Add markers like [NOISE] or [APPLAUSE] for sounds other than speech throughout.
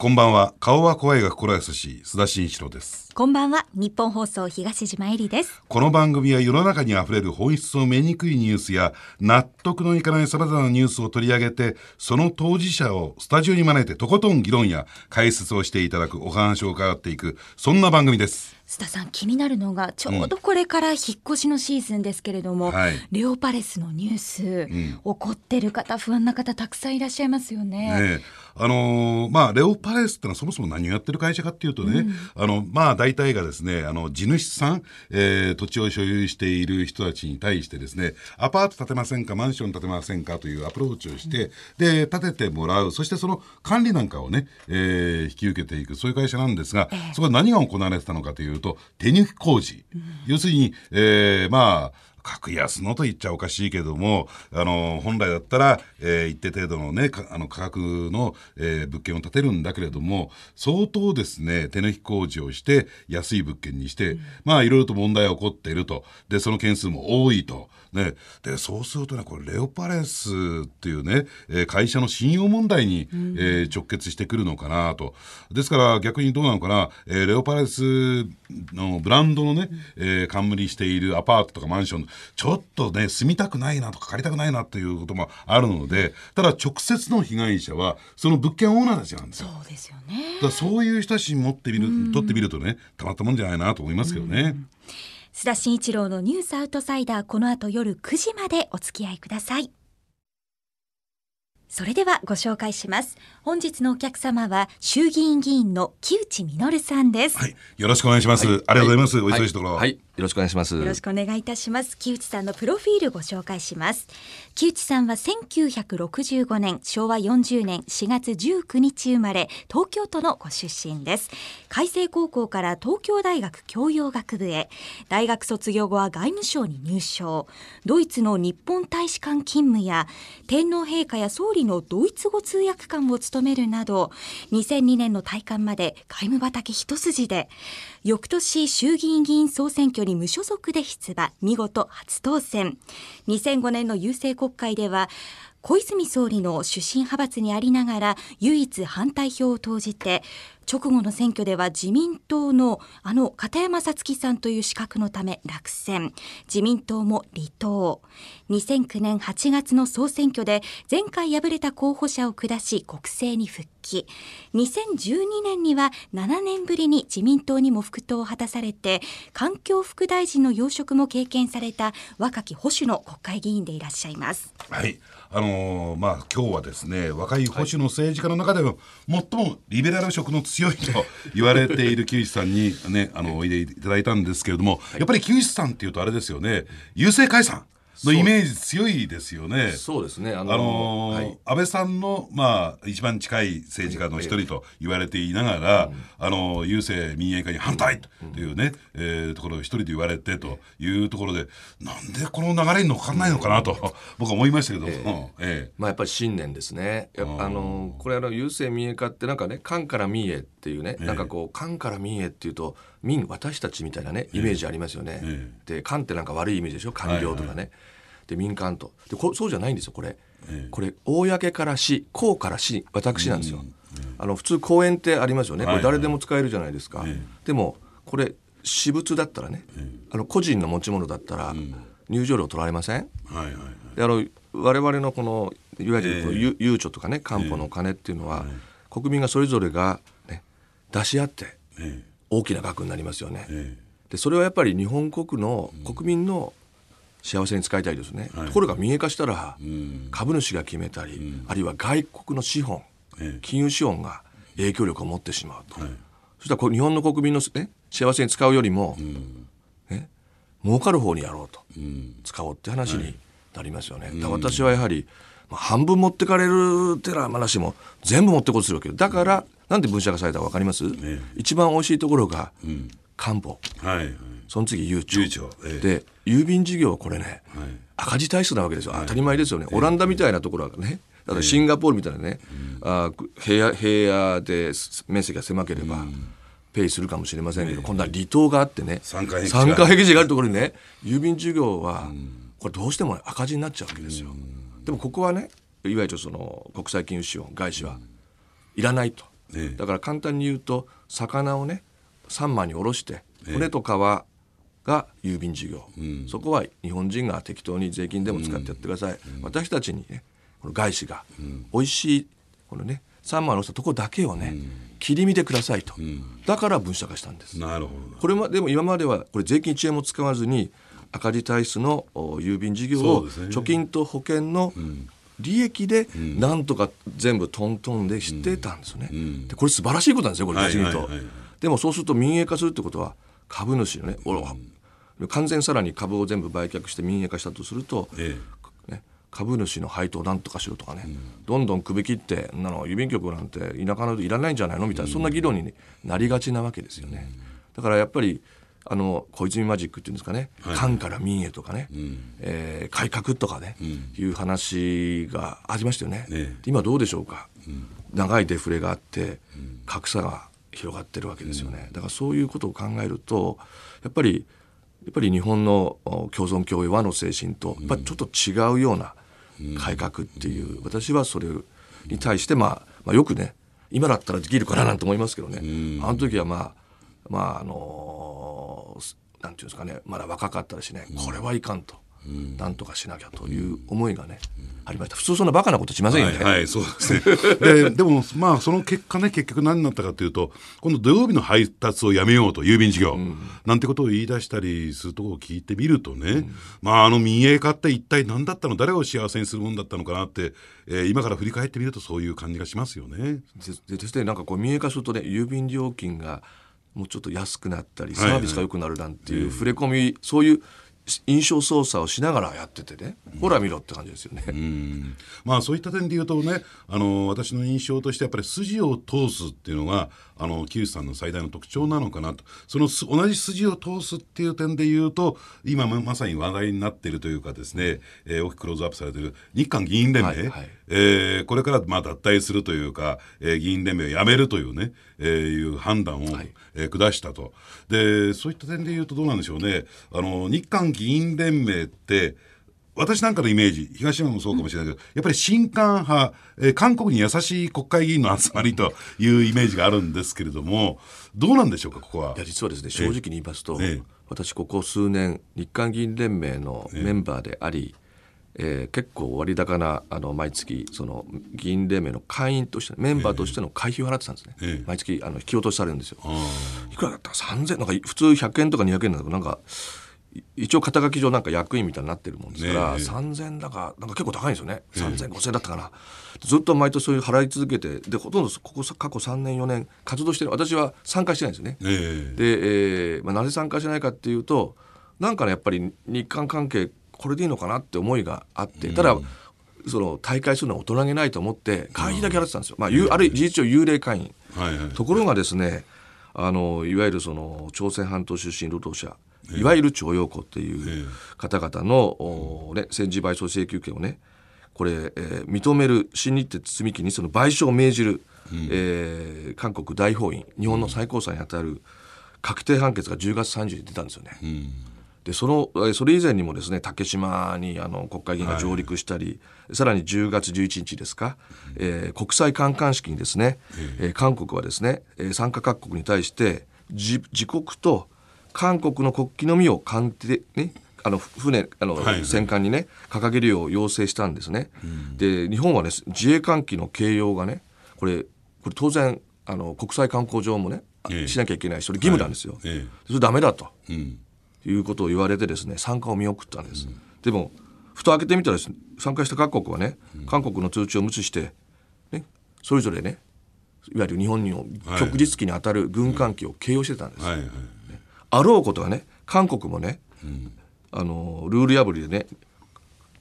こんばんは。顔は怖いが心優しい須田慎一郎です。こんばんは。日本放送東島えりです。この番組は世の中にあふれる本質を見にくいニュースや納得のいかない様々なニュースを取り上げて、その当事者をスタジオに招いてとことん議論や解説をしていただくお話を伺っていく、そんな番組です。須田さん気になるのがちょうどこれから引っ越しのシーズンですけれども、はい。レオパレスのニュース、ん怒ってる方不安な方たくさんいらっしゃいますよね。ねえ。あのーまあレオパレスってのはそもそも何をやってる会社かっていうとね、あのまあ大体がですねあの地主さん、えー土地を所有している人たちに対してですねアパート建てませんかマンション建てませんかというアプローチをして、で建ててもらうそしてその管理なんかをね、えー引き受けていくそういう会社なんですが、そこで何が行われてたのかというと手抜き工事、要するに、えーまあ格安のと言っちゃおかしいけども、あの本来だったら、えー一定程度の,、ね、かあの価格の、えー物件を建てるんだけれども相当ですね手抜き工事をして安い物件にして、まあいろいろと問題が起こっていると。でその件数も多いと。ね、でそうするとねこれレオパレスっていうね、えー会社の信用問題に、えー直結してくるのかなと。ですから逆にどうなのかな、えーレオパレスのブランドのね、えー冠しているアパートとかマンションちょっとね住みたくないなとか借りたくないなっていうこともあるのでただ直接の被害者はその物件オーナーたちなんですよ。そうですよね。だそういう人たちに持ってみる、取ってみるとねたまったもんじゃないなと思いますけどね。須田慎一郎のニュースアウトサイダーこの後夜9時までお付き合いください。それではご紹介します。本日のお客様は衆議院議員の木内実さんです。はい、よろしくお願いします。ありがとうございます。おはい忙しいところ。はい、よろしくお願いします。よろしくお願いいたします。木内さんのプロフィールご紹介します。木内さんは1965年、昭和40年4月19日生まれ、東京都のご出身です。海星高校から東京大学教養学部へ、大学卒業後は外務省に入省。ドイツの日本大使館勤務や、天皇陛下や総理のドイツ語通訳官を務めるなど、2002年の退官まで外務畑一筋で、翌年衆議院議員総選挙に無所属で出馬見事初当選。2005年の郵政国会では小泉総理の出身派閥にありながら唯一反対票を投じて直後の選挙では自民党のあの片山さつきさんという資格のため落選。自民党も離党。2009年8月の総選挙で前回敗れた候補者を下し国政に復帰。2012年には7年ぶりに自民党にも復党を果たされて環境副大臣の要職も経験された若き保守の国会議員でいらっしゃいます。はい。あのーまあ今日はですね若い保守の政治家の中でも最もリベラル色の強いと言われている木内さんにねあのおいでいただいたんですけれども、やっぱり木内さんっていうとあれですよね郵政解散のイメージ強いですよね。そうですね。ああののーはい。安倍さんの、まあ、一番近い政治家の一人と言われていながら、あの郵政民営化に反対というね、えーところを一人で言われてというところで、なんでこの流れに乗っかんないのかなと、僕は思いましたけど。も、え。まあやっぱり信念ですね。あのこれあの郵政民営化ってなんかね、官から民営っていうね、なんかこう官から民営っていうと民私たちみたいなねイメージありますよね。えで官ってなんか悪いイメージでしょ、官僚とかね。で民間とでこそうじゃないんですよこれ。これ公から私公から私私なんですよ。あの普通公園ってありますよね。これ誰でも使えるじゃないですか。でもこれ私物だったらね、あの個人の持ち物だったら入場料取られません？えはいはいはい。であの我々のこのいわゆるこうゆゆうちょとかね官報のお金っていうのは、国民がそれぞれが、ね、出し合ってえ大きな額になりますよね。ええ。でそれはやっぱり日本国の国民の幸せに使いたいですね。ところが民営化したら、えうん。株主が決めたり、あるいは外国の資本ええ。金融資本が影響力を持ってしまうと、はい。そしたら日本の国民の、ね、幸せに使うよりも、ね、儲かる方にやろうと。うん。使おうって話になりますよね。だから私はやはり、まあ、半分持ってかれるってな話も全部持ってこうとするわけよ。だからなんで分社化されたか分かります、え一番美味しいところがうん。官報はいはい。その次郵庁。郵庁。ええ。で郵便事業はこれねはい。赤字体質なわけですよ。当たり前ですよね、オランダみたいなところはね。だからシンガポールみたいなね、あー平野平野で面積が狭ければ、ペイするかもしれませんけど、今度は離島があってね。三階壁地が。三階壁地があるところにね郵便事業はこれどうしても赤字になっちゃうわけですよ。でもここはねいわゆるその国際金融資本外資はいらないとええ。だから簡単に言うと魚をね3枚におろしてええ。骨と皮が郵便事業、そこは日本人が適当に税金でも使ってやってください、私たちにねこの外資が美味しいこのね3枚のしたとこだけをね、切り見てくださいと、だから分社化したんです。なるほこれまでも今まではこれ税金1円も使わずに赤字体質のお郵便事業を貯金と保険の利益でなんとか全部トントンでしてたんですよね。でこれ素晴らしいことなんですよこれはい逆にと。でもそうすると民営化するってことは株主のねお完全さらに株を全部売却して民営化したとすると、えね、株主の配当をなんとかしろとかね、どんどん首切ってなの郵便局なんて田舎のいらないんじゃないのみたいな、そんな議論になりがちなわけですよね。だからやっぱりあの小泉マジックっていうんですかね、官から民へとかね、えー改革とかね、いう話がありましたよね。え。今どうでしょうか、長いデフレがあって格差が広がってるわけですよね。だからそういうことを考えるとやっぱりやっぱり日本のお共存共栄和の精神とやっぱりちょっと違うような改革っていう、私はそれに対して、まあ、まあよくね今だったらできるかななんて思いますけどね、あの時はまあまああのーなんていうんですかねまだ若かったらしね。これはいかんと、なんとかしなきゃという思いがね、ありました。普通そんなバカなことしませんよね。はい、はい、そうですね。[LAUGHS] で、でも、まあ、その結果ね、結局何になったかというと、今度土曜日の配達をやめようと、郵便事業、なんてことを言い出したりするところを聞いてみるとね、まあ、あの民営化って一体何だったの、誰を幸せにするもんだったのかなって、えー今から振り返ってみるとそういう感じがしますよね。ででですねなんかこう民営化するとね郵便料金がもうちょっと安くなったりいサービスが良くなるなんていう触れ込み、そういう印象操作をしながらやっててね、ほら見ろって感じですよね。うん。まあそういった点で言うとねあの私の印象としてやっぱり筋を通すっていうのがあの木内さんの最大の特徴なのかなと。そのす同じ筋を通すっていう点で言うと今ままさに話題になっているというかですね、えー大きくクローズアップされている日韓議員連盟、はいはい。えーこれからまあ脱退するというか、えー議員連盟をやめるというね、えーいう判断を、はいえー下したと。でそういった点で言うとどうなんでしょうね。あの日韓議員連盟って私なんかのイメージ東山もそうかもしれないけどやっぱり新韓派、えー韓国に優しい国会議員の集まりというイメージがあるんですけれどもどうなんでしょうかここは？いや実はですね正直に言いますと、ええ。私ここ数年日韓議員連盟のメンバーであり、えー結構割高なあの毎月その議員連盟の会員としてメンバーとしての会費を払ってたんですね、ええ。毎月あの引き落としされるんですよ。あいくらだった？ら3000なんか普通100円とか200円なんだけどなんかい一応肩書き上なんか役員みたいになってるもんですから、ねえ3000だかなんか結構高いんですよね、3000、5000だったかな。ずっと毎年そういう払い続けてでほとんどここさ過去3年4年活動してる。私は参加してないんですよね。ええ。で、えーまあ、なぜ参加しないかっていうとなんかねやっぱり日韓関係これでいいのかなって思いがあってただ、その大会するのは大人げないと思って会費だけ払ってたんですよ、まあ、ゆあるい事実上幽霊会員。はいはい。ところがですねあのいわゆるその朝鮮半島出身労働者いわゆる徴用工っていう方々の、おね、戦時賠償請求権をねこれ、えー認める新日程積み木にその賠償を命じる、えー韓国大法院日本の最高裁にあたる確定判決が10月30日に出たんですよね。でそのえーそれ以前にもですね竹島にあの国会議員が上陸したり、さらに10月11日ですか、えー国際観艦式にですね、えー韓国はですね、えー参加各国に対して自自国と韓国の国旗のみを艦艇ねあの船あの、はいはい。戦艦にね掲げるよう要請したんですね。で日本はね自衛艦機の掲揚がねこれこれ当然あの国際観光上もね、ええ。しなきゃいけないしそれ義務なんですよ。えそれダメだと。えうんいうことを言われてですね参加を見送ったんです、でも蓋を開けてみたらですね参加した各国はね韓国の通知を無視して、ね、それぞれねいわゆる日本にはい。旭日旗に当たる軍艦機を掲揚してたんです、はいはいあろうことがね韓国もね、あのルール破りでね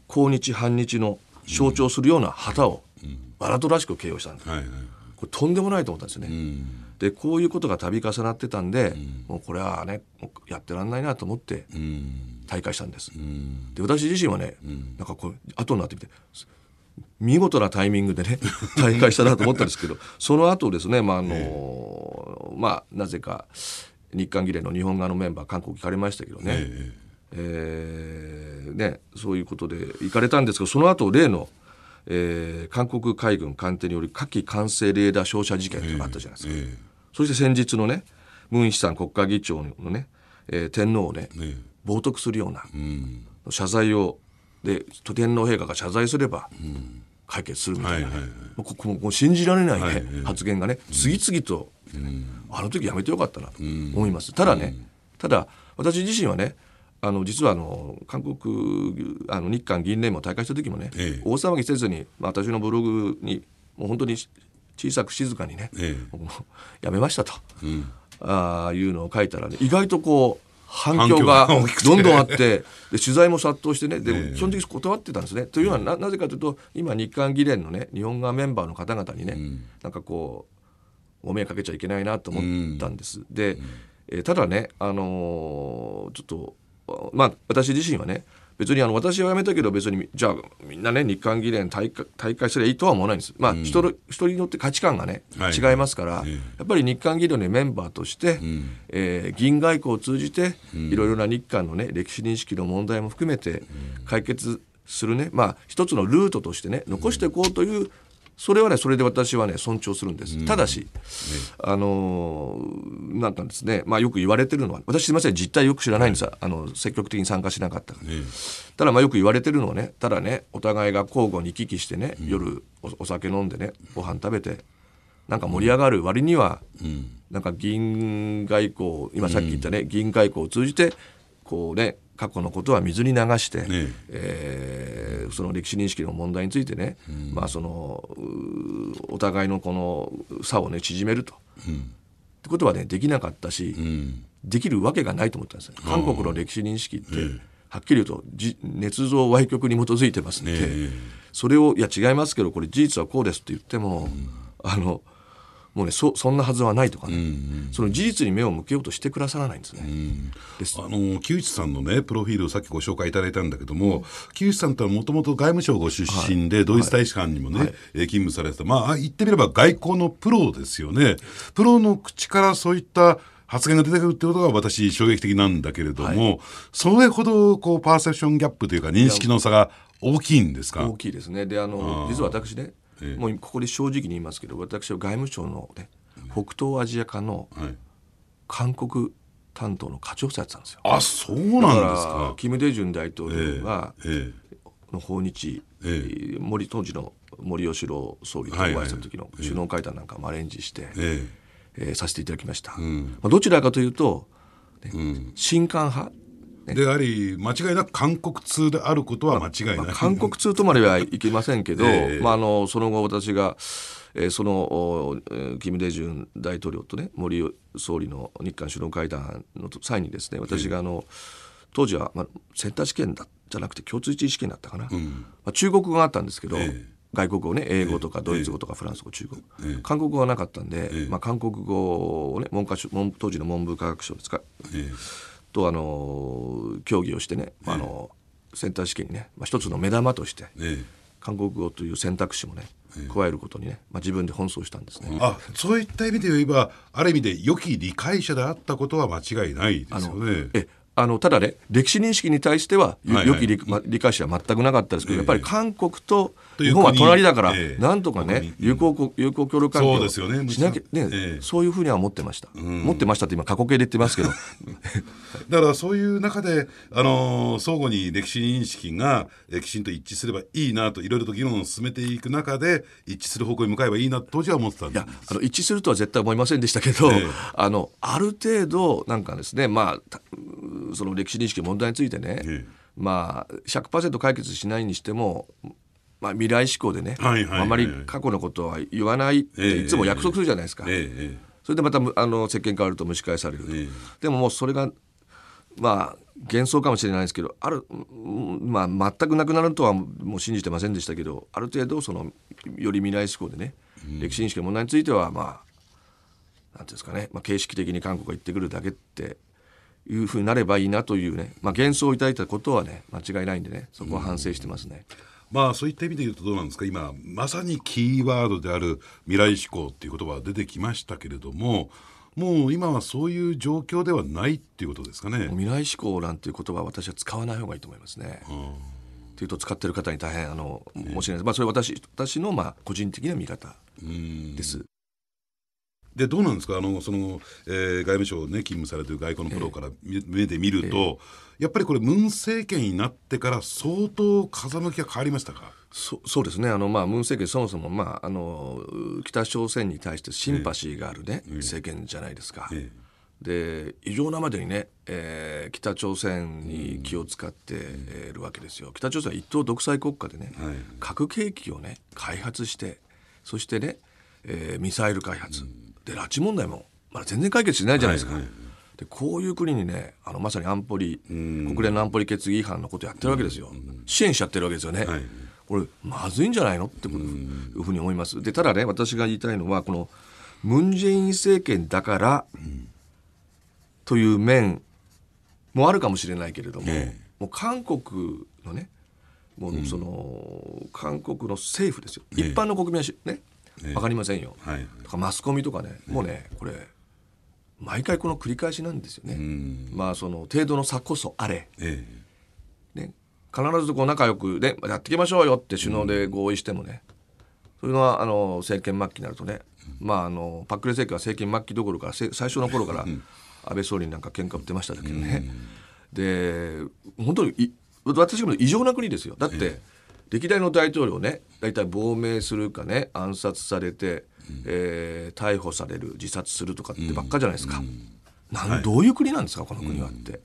抗日反日の象徴するような旗をわざとらしく掲揚したんです。はいはい。これとんでもないと思ったんですよね。うんでこういうことが度重なってたんで、もうこれはねやってらんないなと思ってうん。大会したんです。うん。で私自身はね、なんかこう後になってみて見事なタイミングでね [LAUGHS] 大会したなと思ったんですけど [LAUGHS] その後ですねまああの、まあなぜか日韓議連の日本側のメンバー韓国行かれましたけどね、ええ。ーねそういうことで行かれたんですけどその後例の、えー韓国海軍艦艇による火器管制レーダー照射事件というのがあったじゃないですか、えそして先日のねムン・ヒさん国家議長のね、えー天皇をね、ええ。冒涜するようなえうん。謝罪をで天皇陛下が謝罪すれば解決するみたいなね、はいはいはい。もう信じられないね、はい発言がね次々と、あの時やめてよかったなと思います、ただね、ただ私自身はねあの実はあの韓国あの日韓議員連盟大会した時もね、ええ。大騒ぎせずに、まあ、私のブログにもう本当に小さく静かにね、えもうやめましたと、ん。ああいうのを書いたらね意外とこう反反響響がどんどんあってで取材も殺到してねでええ。基本的に断ってたんですね。というのはななぜかというと今日韓議連のね日本側メンバーの方々にね、なんかこうお迷惑かけちゃいけないなと思ったんです。で、えーただね、あのーちょっとまあ私自身はね別にあの私は辞めたけど別にじゃあみんなね日韓議連大会すればいいとは思わないんです。まあ、人の人によって価値観がね、はい違いますから、ええ。やっぱり日韓議連のメンバーとして、えー議員外交を通じて、いろいろな日韓のね歴史認識の問題も含めて解決するね、まあ一つのルートとしてね残していこうというそれはねそれで私はね尊重するんです。ただし、あのーなんかですね、まあよく言われてるのは私すみません実態よく知らないんです、あの積極的に参加しなかったから。えただまあよく言われてるのはねただねお互いが交互に行き来してね、夜おお酒飲んでねご飯食べてなんか盛り上がる割には、なんか議員外交今さっき言ったね、議員外交を通じてこうね過去のことは水に流して、え。えーその歴史認識の問題についてね、まあそのお互いのこの差をね縮めると、ってことはねできなかったし、うん。できるわけがないと思ったんですよ。韓国の歴史認識って、はっきり言うとじ捏造歪曲に基づいてますので、え。えそれをいや違いますけどこれ事実はこうですって言っても、あのもうねそそんなはずはないとかね、その事実に目を向けようとしてくださらないんですね。です。あの木内さんのねプロフィールをさっきご紹介いただいたんだけども、木内さんとはもともと外務省ご出身で、ドイツ大使館にもね、えー勤務されてた。まあ言ってみれば外交のプロですよね。プロの口からそういった発言が出てくるってことが私衝撃的なんだけれども、それほどこうパーセプションギャップというか認識の差が大きいんですか？大きいですね。であの実は私ね、もうここで正直に言いますけど私は外務省の、ね、北東アジア課のはい、韓国担当の課長さんやってたんですよ。あそうだなんですか。キム・デジュン大統領が、えの訪日、え森当時の森喜朗総理とお会いした時の首脳会談なんかもアレンジして、ええ。えーさせていただきました、まあ、どちらかというと、ね新韓派、えであり間違いなく韓国通であることは間違いない、まあ韓国通とまではいきませんけど、[LAUGHS] ええ。まあ、あのその後私が、えーそのおえーキム・デジュン大統領とね森総理の日韓首脳会談の際にですね私があの、当時は、まあ、センター試験だじゃなくて共通一次試験だったかな、まあ、中国語があったんですけど、ええ。外国語ね英語とかドイツ語とかフランス語中国。語、韓国語はなかったんで、まあ、韓国語をね文科省文当時の文部科学省ですか。えとあの協議をしてね、まああのセンター試験にね、まあ、一つの目玉としてええ韓国語という選択肢もね加えることにね、まあ、自分で奔走したんですね。あそういった意味で言えばある意味で良き理解者であったことは間違いないですよね。えあのただね歴史認識に対してはよはいはい。良き理,、ま、理解者は全くなかったですけど、ええ。やっぱり韓国と日本は国隣だから、ええ。なんとかね国友好こ友好協力関係をしなきゃね、ええ。そういうふうには思ってました、思ってましたって今過去形で言ってますけど。[LAUGHS] だからそういう中で、あのー相互に歴史認識がえーきちんと一致すればいいなといろいろと議論を進めていく中で一致する方向に向かえばいいなと当時は思ってたんでいやあの一致するとは絶対思いませんでしたけど、ええ。あのある程度なんかですねまあたその歴史認識の問題についてね、ええ。まあ100%解決しないにしてもまあ、未来志向でね、はいはいはいはい。あまり過去のことは言わないってええいつも約束するじゃないですか、えええそれでまたむあの石鹸変わると蒸し返されるでももうそれがまあ幻想かもしれないですけどある、うんまあ、全くなくなるとはもう信じてませんでしたけどある程度そのより未来志向でね、歴史認識の問題についてはまあなんていうんですかね、まあ、形式的に韓国が言ってくるだけっていうふうになればいいなというね、まあ、幻想をいただいたことはね間違いないんでねそこは反省してますね。まあそういった意味で言うとどうなんですか？今まさにキーワードである未来志向っていう言葉が出てきましたけれどももう今はそういう状況ではないっていうことですかね？未来志向なんていう言葉は私は使わない方がいいと思いますね。っていうと使ってる方に大変あの申し訳ないです、まあ、それは私私のまあ個人的な見方です。でどうなんですか？あのその、えー、外務省ね勤務されてる外交のプロから目で見ると、やっぱりこれムン政権になってから相当風向きが変わりましたか？そそうですね。あの、まあ、ムン政権そもそも、まあ、あの北朝鮮に対してシンパシーがあるね、政権じゃないですか。で異常なまでにね、えー、北朝鮮に気を使っているわけですよ。北朝鮮は一党独裁国家でね、はい、核兵器をね開発してそしてね、えー、ミサイル開発、で拉致問題もまだ全然解決しないじゃないですか。はいはいでこういう国にねあのまさに安保理国連の安保理決議違反のことやってるわけですよ、支援しちゃってるわけですよね、はい、これまずいんじゃないのっていうふうに思います。でただね私が言いたいのはこのムン・ジェイン政権だからという面もあるかもしれないけれども、もう韓国のねもうその、韓国の政府ですよ、一般の国民はね分かりませんよ、はい、とかマスコミとかね、もうねこれ毎回この繰り返しなんですよね。まあその程度の差こそあれ、ええ、ね、必ずこう仲良くねやっていきましょうよって首脳で合意してもね、それがあの政権末期になるとね、まああのパックレ政権は政権末期どころか最初の頃から安倍総理なんか喧嘩売ってましたけどね。で本当に私も異常な国ですよ。だって、歴代の大統領ね大体亡命するかね暗殺されて。えー、逮捕される自殺するとかってばっかじゃないですか、なん、どういう国なんですかこの国はって、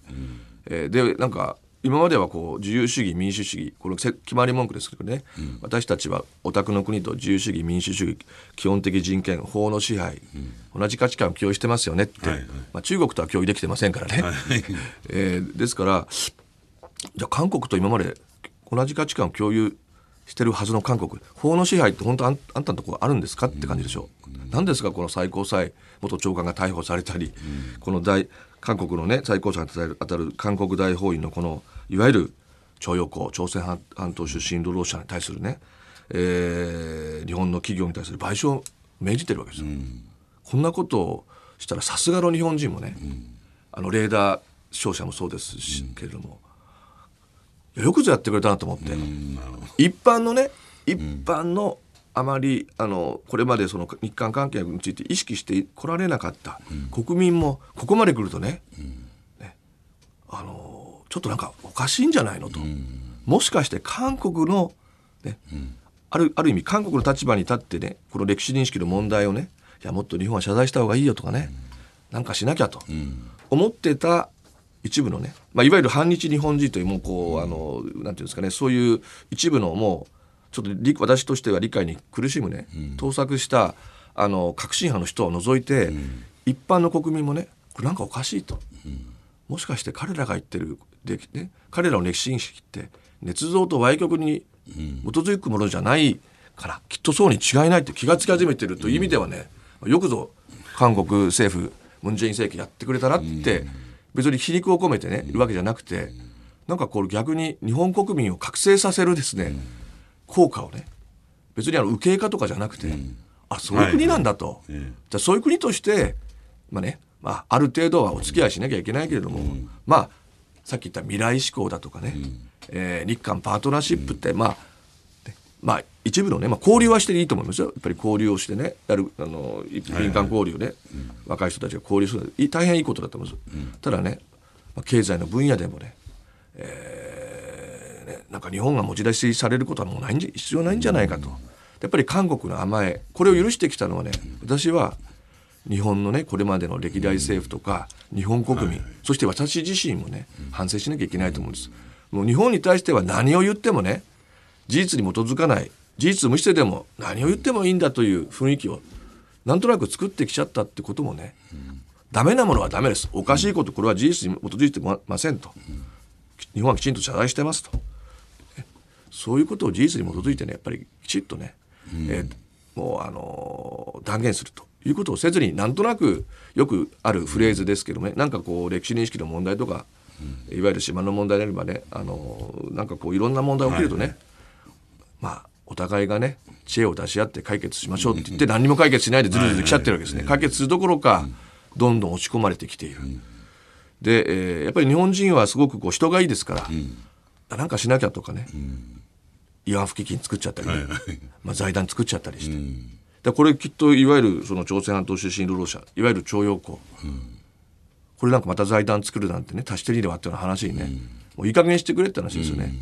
えー、でなんか今まではこう自由主義民主主義これ決まり文句ですけどね、うん、私たちはお宅の国と自由主義民主主義基本的人権法の支配、うん、同じ価値観を共有してますよねって、はいはい、まあ、中国とは共有できてませんからね、はい、[LAUGHS] えー、ですからじゃあ韓国と今まで同じ価値観を共有してるはずの韓国。法の支配って本当あんあんたのところあるんですか？って感じでしょ。う、うん、何ですか？この最高裁元長官が逮捕されたり、うん、この大韓国のね最高裁に当たる韓国大法院のこのいわゆる徴用工朝鮮半島出身労働者に対するね、えー、日本の企業に対する賠償を命じてるわけですよ、うん、こんなことをしたらさすがの日本人もね、あのレーダー商社もそうですし、けれどもよくぞやってくれたなと思って、一般のね一般のあまりあのこれまでその日韓関係について意識してこられなかった。国民もここまで来るとね,、ねあのちょっとなんかおかしいんじゃないのと、もしかして韓国の、ねあるある意味韓国の立場に立ってねこの歴史認識の問題をねいやもっと日本は謝罪した方がいいよとかね、なんかしなきゃと思ってた一部のね、まあ、いわゆる反日日本人というもうこうあのなんていうんですかねそういう一部のもうちょっと私としては理解に苦しむね、盗作したあの革新派の人を除いて、一般の国民もねこれなんかおかしいと、もしかして彼らが言ってるで、ね、彼らの歴史認識って捏造と歪曲に基づくものじゃないから、きっとそうに違いないって気がつき始めてるという意味ではね、よくぞ韓国政府ムン・ジェイン政権やってくれたなって、別に皮肉を込めてねいるわけじゃなくてなんかこれ逆に日本国民を覚醒させるですね効果をね別にあの右傾化とかじゃなくてあそういう国なんだと、じゃあそういう国としてまあねまあ、ある程度はお付き合いしなきゃいけないけれども、まあさっき言った未来志向だとかね、うえ日韓パートナーシップって、まあまあ、一部のね、まあ、交流はしていいと思いますよ。やっぱり交流をしてね、やる、あの、民間交流ね、はいはい若い人たちが交流する大変いいことだと思います。うん、ただね、まあ、経済の分野でもね、えー、ね、なんか日本が持ち出しされることはもうないんじ必要ないんじゃないかと。やっぱり韓国の甘え、これを許してきたのはね、私は日本のね、これまでの歴代政府とか、日本国民、はいはい、そして私自身もね、反省しなきゃいけないと思うんです。もう日本に対しては何を言ってもね、事実に基づかない事実無視してでも何を言ってもいいんだという雰囲気をなんとなく作ってきちゃったってこともね、うん、ダメなものはダメです。おかしいことこれは事実に基づいてませんと、うん、日本はきちんと謝罪してますと。そういうことを事実に基づいてねやっぱりきちっとね、うん、えー、もうあのー、断言するということをせずになんとなくよくあるフレーズですけどね、なんかこう歴史認識の問題とか、いわゆる島の問題であればねあのー、なんかこういろんな問題起きるとね、はいまあお互いがね知恵を出し合って解決しましょうって言って何も解決しないでずるずる来ちゃってるわけですね。解決するどころかどんどん落ち込まれてきている。で、えー、やっぱり日本人はすごくこう人がいいですから、なんかしなきゃとかね、慰安婦基金作っちゃったりね、まあ、財団作っちゃったりして、でこれきっといわゆるその朝鮮半島出身労働者いわゆる徴用工、これなんかまた財団作るなんてね足して2で割ったような話にね、もういい加減にしてくれって話ですよね。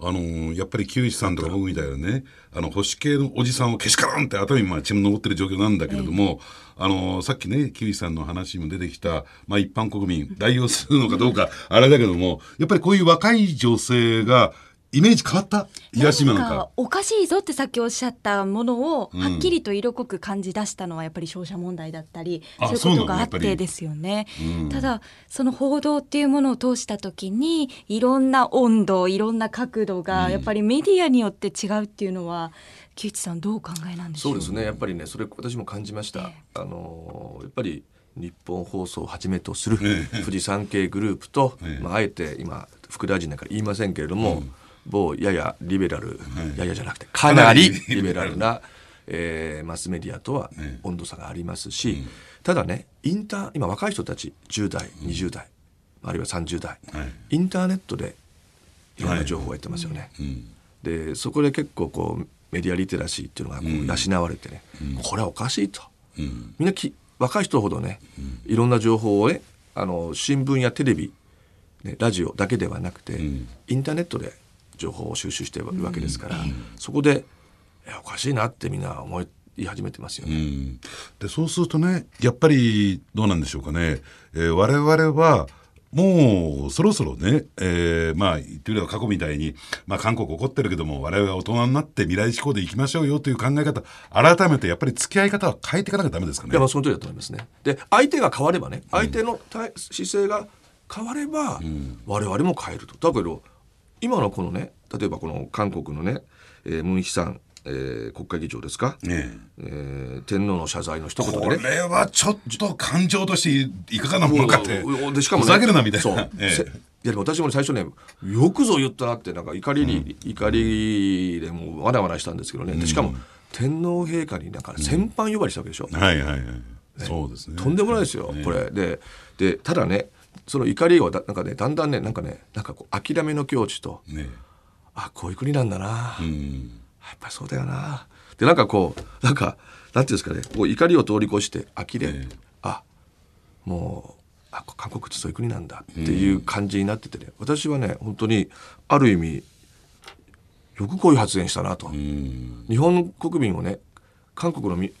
あのーやっぱり木内さんとか僕みたいなねあの保守系のおじさんをけしからんって頭にまあ血も上ってる状況なんだけれども、あのーさっきね木内さんの話にも出てきた、まあ、一般国民代表するのかどうかあれだけどもやっぱりこういう若い女性がイメージ変わった？癒しめなんか。おかしいぞってさっきおっしゃったものをはっきりと色濃く感じ出したのはやっぱり商社問題だったり、あそういうことがあってですよね。ただその報道っていうものを通した時にいろんな温度いろんな角度がやっぱりメディアによって違うっていうのは木内さんどうお考えなんでしょそううですね。やっぱりねそれ私も感じました、あのーやっぱり日本放送をはじめとする富士山系グループと、ええ。まあ、あえて今副大臣だから言いませんけれども、某ややリベラル、ややじゃなくてかなりリベラルな、えーマスメディアとはええ。温度差がありますし、ただねインター今若い人たち10代20代、あるいは30代、はい。インターネットでい。ろんな情報を得てますよね。うん。でそこで結構こうメディアリテラシーっていうのがこう養われてね、これはおかしいと、うん。みんなき若い人ほどね、いろんな情報をねあの新聞やテレビ、ね、ラジオだけではなくて、ん。インターネットで情報を収集しているわけですから、そこでおかしいなってみんな思い始めてますよね。うんでそうするとねやっぱりどうなんでしょうかね、えー我々はもうそろそろね、えーまあ言ってみれば過去みたいに、まあ、韓国怒ってるけども我々は大人になって未来志向でいきましょうよという考え方改めてやっぱり付き合い方は変えていかなきゃダメですかねいやまあ。その通りだと思いますね。で相手が変わればね相手の態姿勢が変われば、我々も変えると。だけど今のこのね例えばこの韓国のね、えームン・ヒさん、えー国会議長ですか、ねえ。ー天皇の謝罪の一言こでね。れはちょっと感情としていかがなものかってでしかも、ね、ふざけるなみたいそう。な。ええ。せいやでも私も最初ねよくぞ言ったなってなんか怒りに、怒りでもうわなわなしたんですけどね、でしかも天皇陛下になんか先般呼ばれしたわけでしょ、はいはいはい、そうですねとん。でもないですよ、これででただねその怒りをだなんかねだんだんねなんかねなんかこう諦めの境地とねあこういう国なんだな、やうん。っぱりそうだよな。でなんかこうなんかなんていうんですかねこう怒りを通り越して呆れ、ええ。あもうあ韓国ってそういう国なんだっていう感じになっててね、私はね本当にある意味よくこういう発言したなと、うん。日本国民をね韓国のみ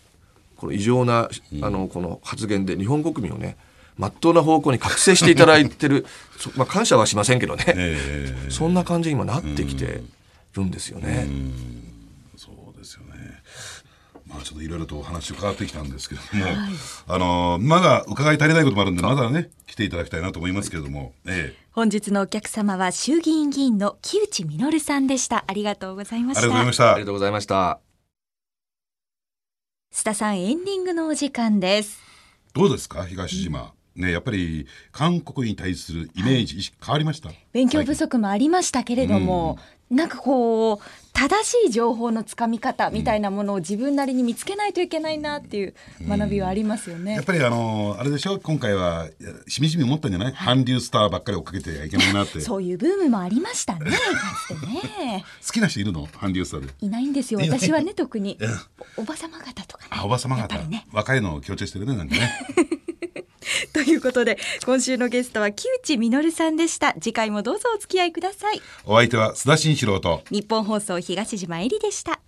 この異常なあのこの発言で日本国民をね真っ当な方向に覚醒していただいてる。[LAUGHS] そまあ感謝はしませんけどね、ええそんな感じに今なってきてるんですよね。そうですよね。まあちょっといろいろとお話伺ってきたんですけれども、あのまだ伺い足りないこともあるんでまだね来ていただきたいなと思いますけれども、ええ。本日のお客様は衆議院議員の木内稔さんでした。ありがとうございまありしたがとうございました。ありが。とうございました。須田さんエンディングのお時間です。どうですか？東島。ねやっぱり韓国に対するイメージ意識変わりました？勉強不足もありましたけれども、なんかこう正しい情報のつかみ方みたいなものを自分なりに見つけないといけないなっていう学びはありますよね。やっぱりあのあれでしょ？今回はしみじみ思ったんじゃない、韓流スターばっかり追っかけてはいけないなって。好そういうブームもありましたね。[LAUGHS] かつてね。きな人いるの？韓流スターで。いないんですよ。私はね特に [LAUGHS] うんおばさま方とかね。あおばさま方、ね。若いのを強調してるねなんかね。[LAUGHS] ということで今週のゲストは木内稔さんでした。次回もどうぞお付き合いください。お相手は須田慎一郎と。日本放送東島えりでした。